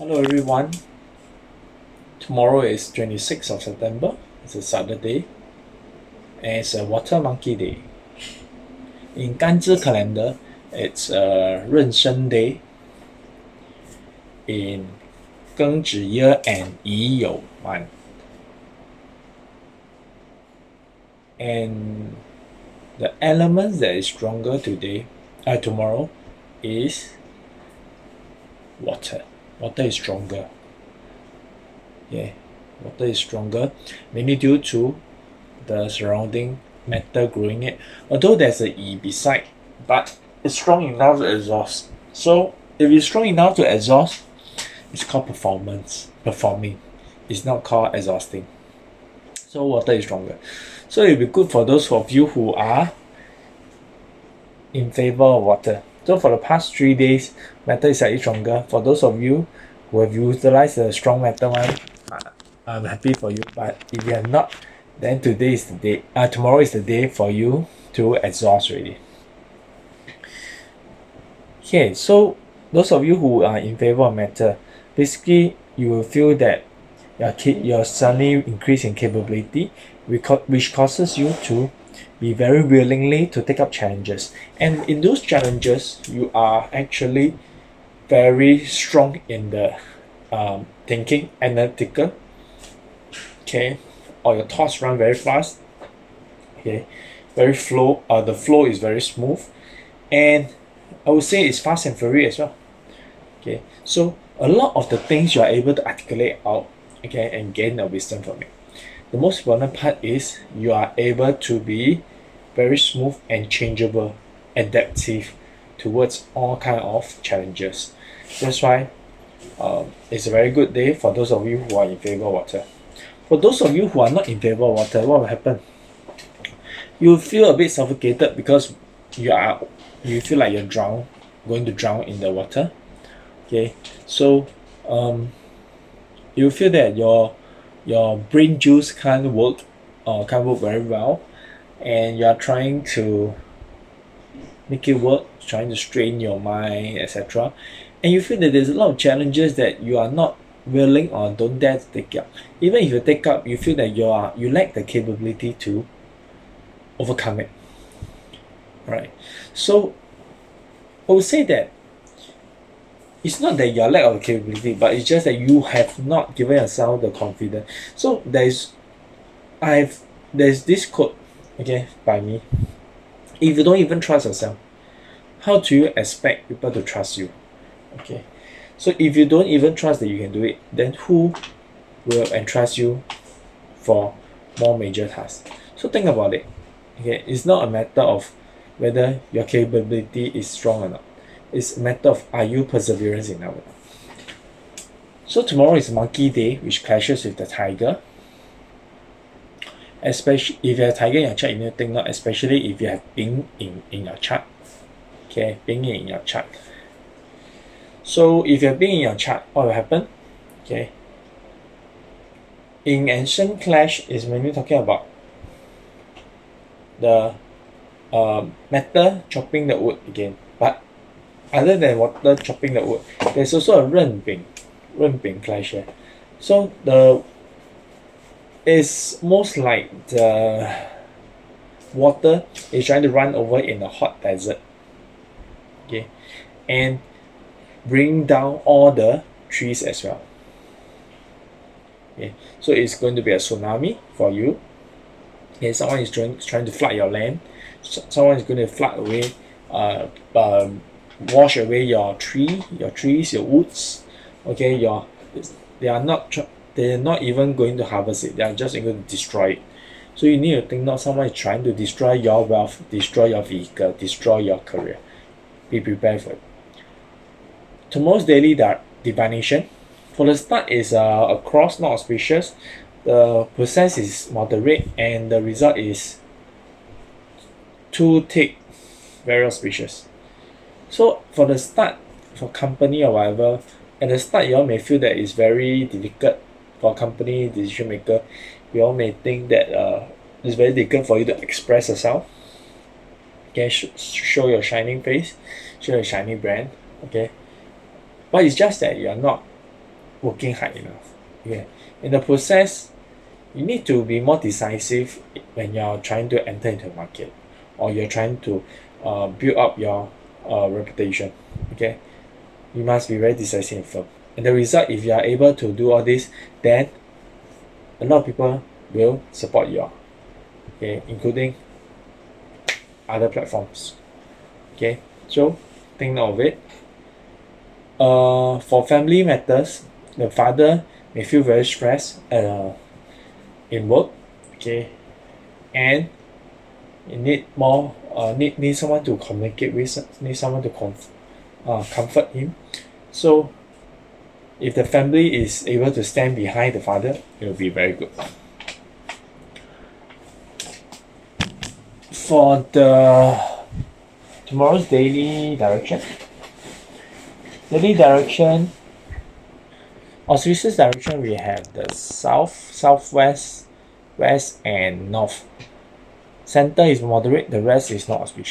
Hello everyone. Tomorrow is 26th of September. It's a Saturday. And it's a Water Monkey Day. In Ganzhi calendar, it's a Ren Day. In Gengzi year and Yi You month. And the element that is stronger today, uh, tomorrow, is water. Water is stronger. Yeah, water is stronger, mainly due to the surrounding metal growing it. Although there's a E beside, but it's strong enough to exhaust. So if it's strong enough to exhaust, it's called performance, performing. It's not called exhausting. So water is stronger. So it'll be good for those of you who are in favor of water. So for the past three days, metal is slightly stronger. For those of you who have utilized the strong metal one, I'm happy for you. But if you have not, then today is the day. Uh, tomorrow is the day for you to exhaust already. Okay, so those of you who are in favor of metal, basically you will feel that your kid your suddenly increase in capability, which causes you to be very willingly to take up challenges. And in those challenges, you are actually very strong in the um, thinking, analytical. Okay, or your thoughts run very fast. Okay, very flow. Uh, the flow is very smooth, and I would say it's fast and furious as well. Okay, so a lot of the things you are able to articulate out. Okay, and gain the wisdom from it. The most important part is you are able to be very smooth and changeable, adaptive towards all kind of challenges. That's why um, it's a very good day for those of you who are in favor of water. For those of you who are not in favor of water, what will happen? You feel a bit suffocated because you are you feel like you're drown, going to drown in the water. Okay, so um, you feel that your your brain juice can't work or can't work very well and you are trying to make it work, trying to strain your mind, etc. And you feel that there's a lot of challenges that you are not willing or don't dare to take up. Even if you take up, you feel that you are you lack the capability to overcome it. Right. So I would say that it's not that you are lack of capability, but it's just that you have not given yourself the confidence. So there's I've there's this quote okay by me. If you don't even trust yourself how do you expect people to trust you? Okay. So if you don't even trust that you can do it then who will entrust you for more major tasks? So think about it. Okay it's not a matter of whether your capability is strong or not it's a matter of are you perseverance enough so tomorrow is monkey day which clashes with the tiger especially if you have tiger in your chart, you need to think not especially if you have Bing in, in your chart. Okay, Bing in your chart. So if you have Bing in your chart, what will happen? Okay. In ancient clash is mainly talking about the uh, metal chopping the wood again. But other than water chopping the wood, there's also a Ren Bing, Ren clash here. So the it's most like the water is trying to run over in a hot desert. Okay. And bring down all the trees as well. Okay. So it's going to be a tsunami for you. Okay. Someone is trying, trying to flood your land. So, someone is going to flood away uh, uh, wash away your tree your trees your woods okay your they are not they're not even going to harvest it, they are just going to destroy it. So you need to think not someone is trying to destroy your wealth, destroy your vehicle, destroy your career. Be prepared for it. Tomorrow's daily that divination. For the start is uh, across not auspicious. The process is moderate and the result is too thick, very auspicious. So for the start, for company or whatever, at the start you all may feel that it's very difficult for company decision maker, we all may think that uh, it's very difficult for you to express yourself. Okay, sh- show your shining face, show your shiny brand. Okay, but it's just that you are not working hard enough. Okay. In the process, you need to be more decisive when you're trying to enter into a market or you're trying to uh, build up your uh, reputation. Okay. You must be very decisive and firm. And the result, if you are able to do all this, then a lot of people will support you. Okay, including other platforms. Okay, so think of it. Uh, for family matters, the father may feel very stressed and uh, in work. Okay, and you need more uh, need need someone to communicate with, need someone to comf- uh, comfort him. So if the family is able to stand behind the father, it will be very good. For the tomorrow's daily direction, daily direction, auspicious direction we have the south, southwest, west, and north. Center is moderate, the rest is not auspicious.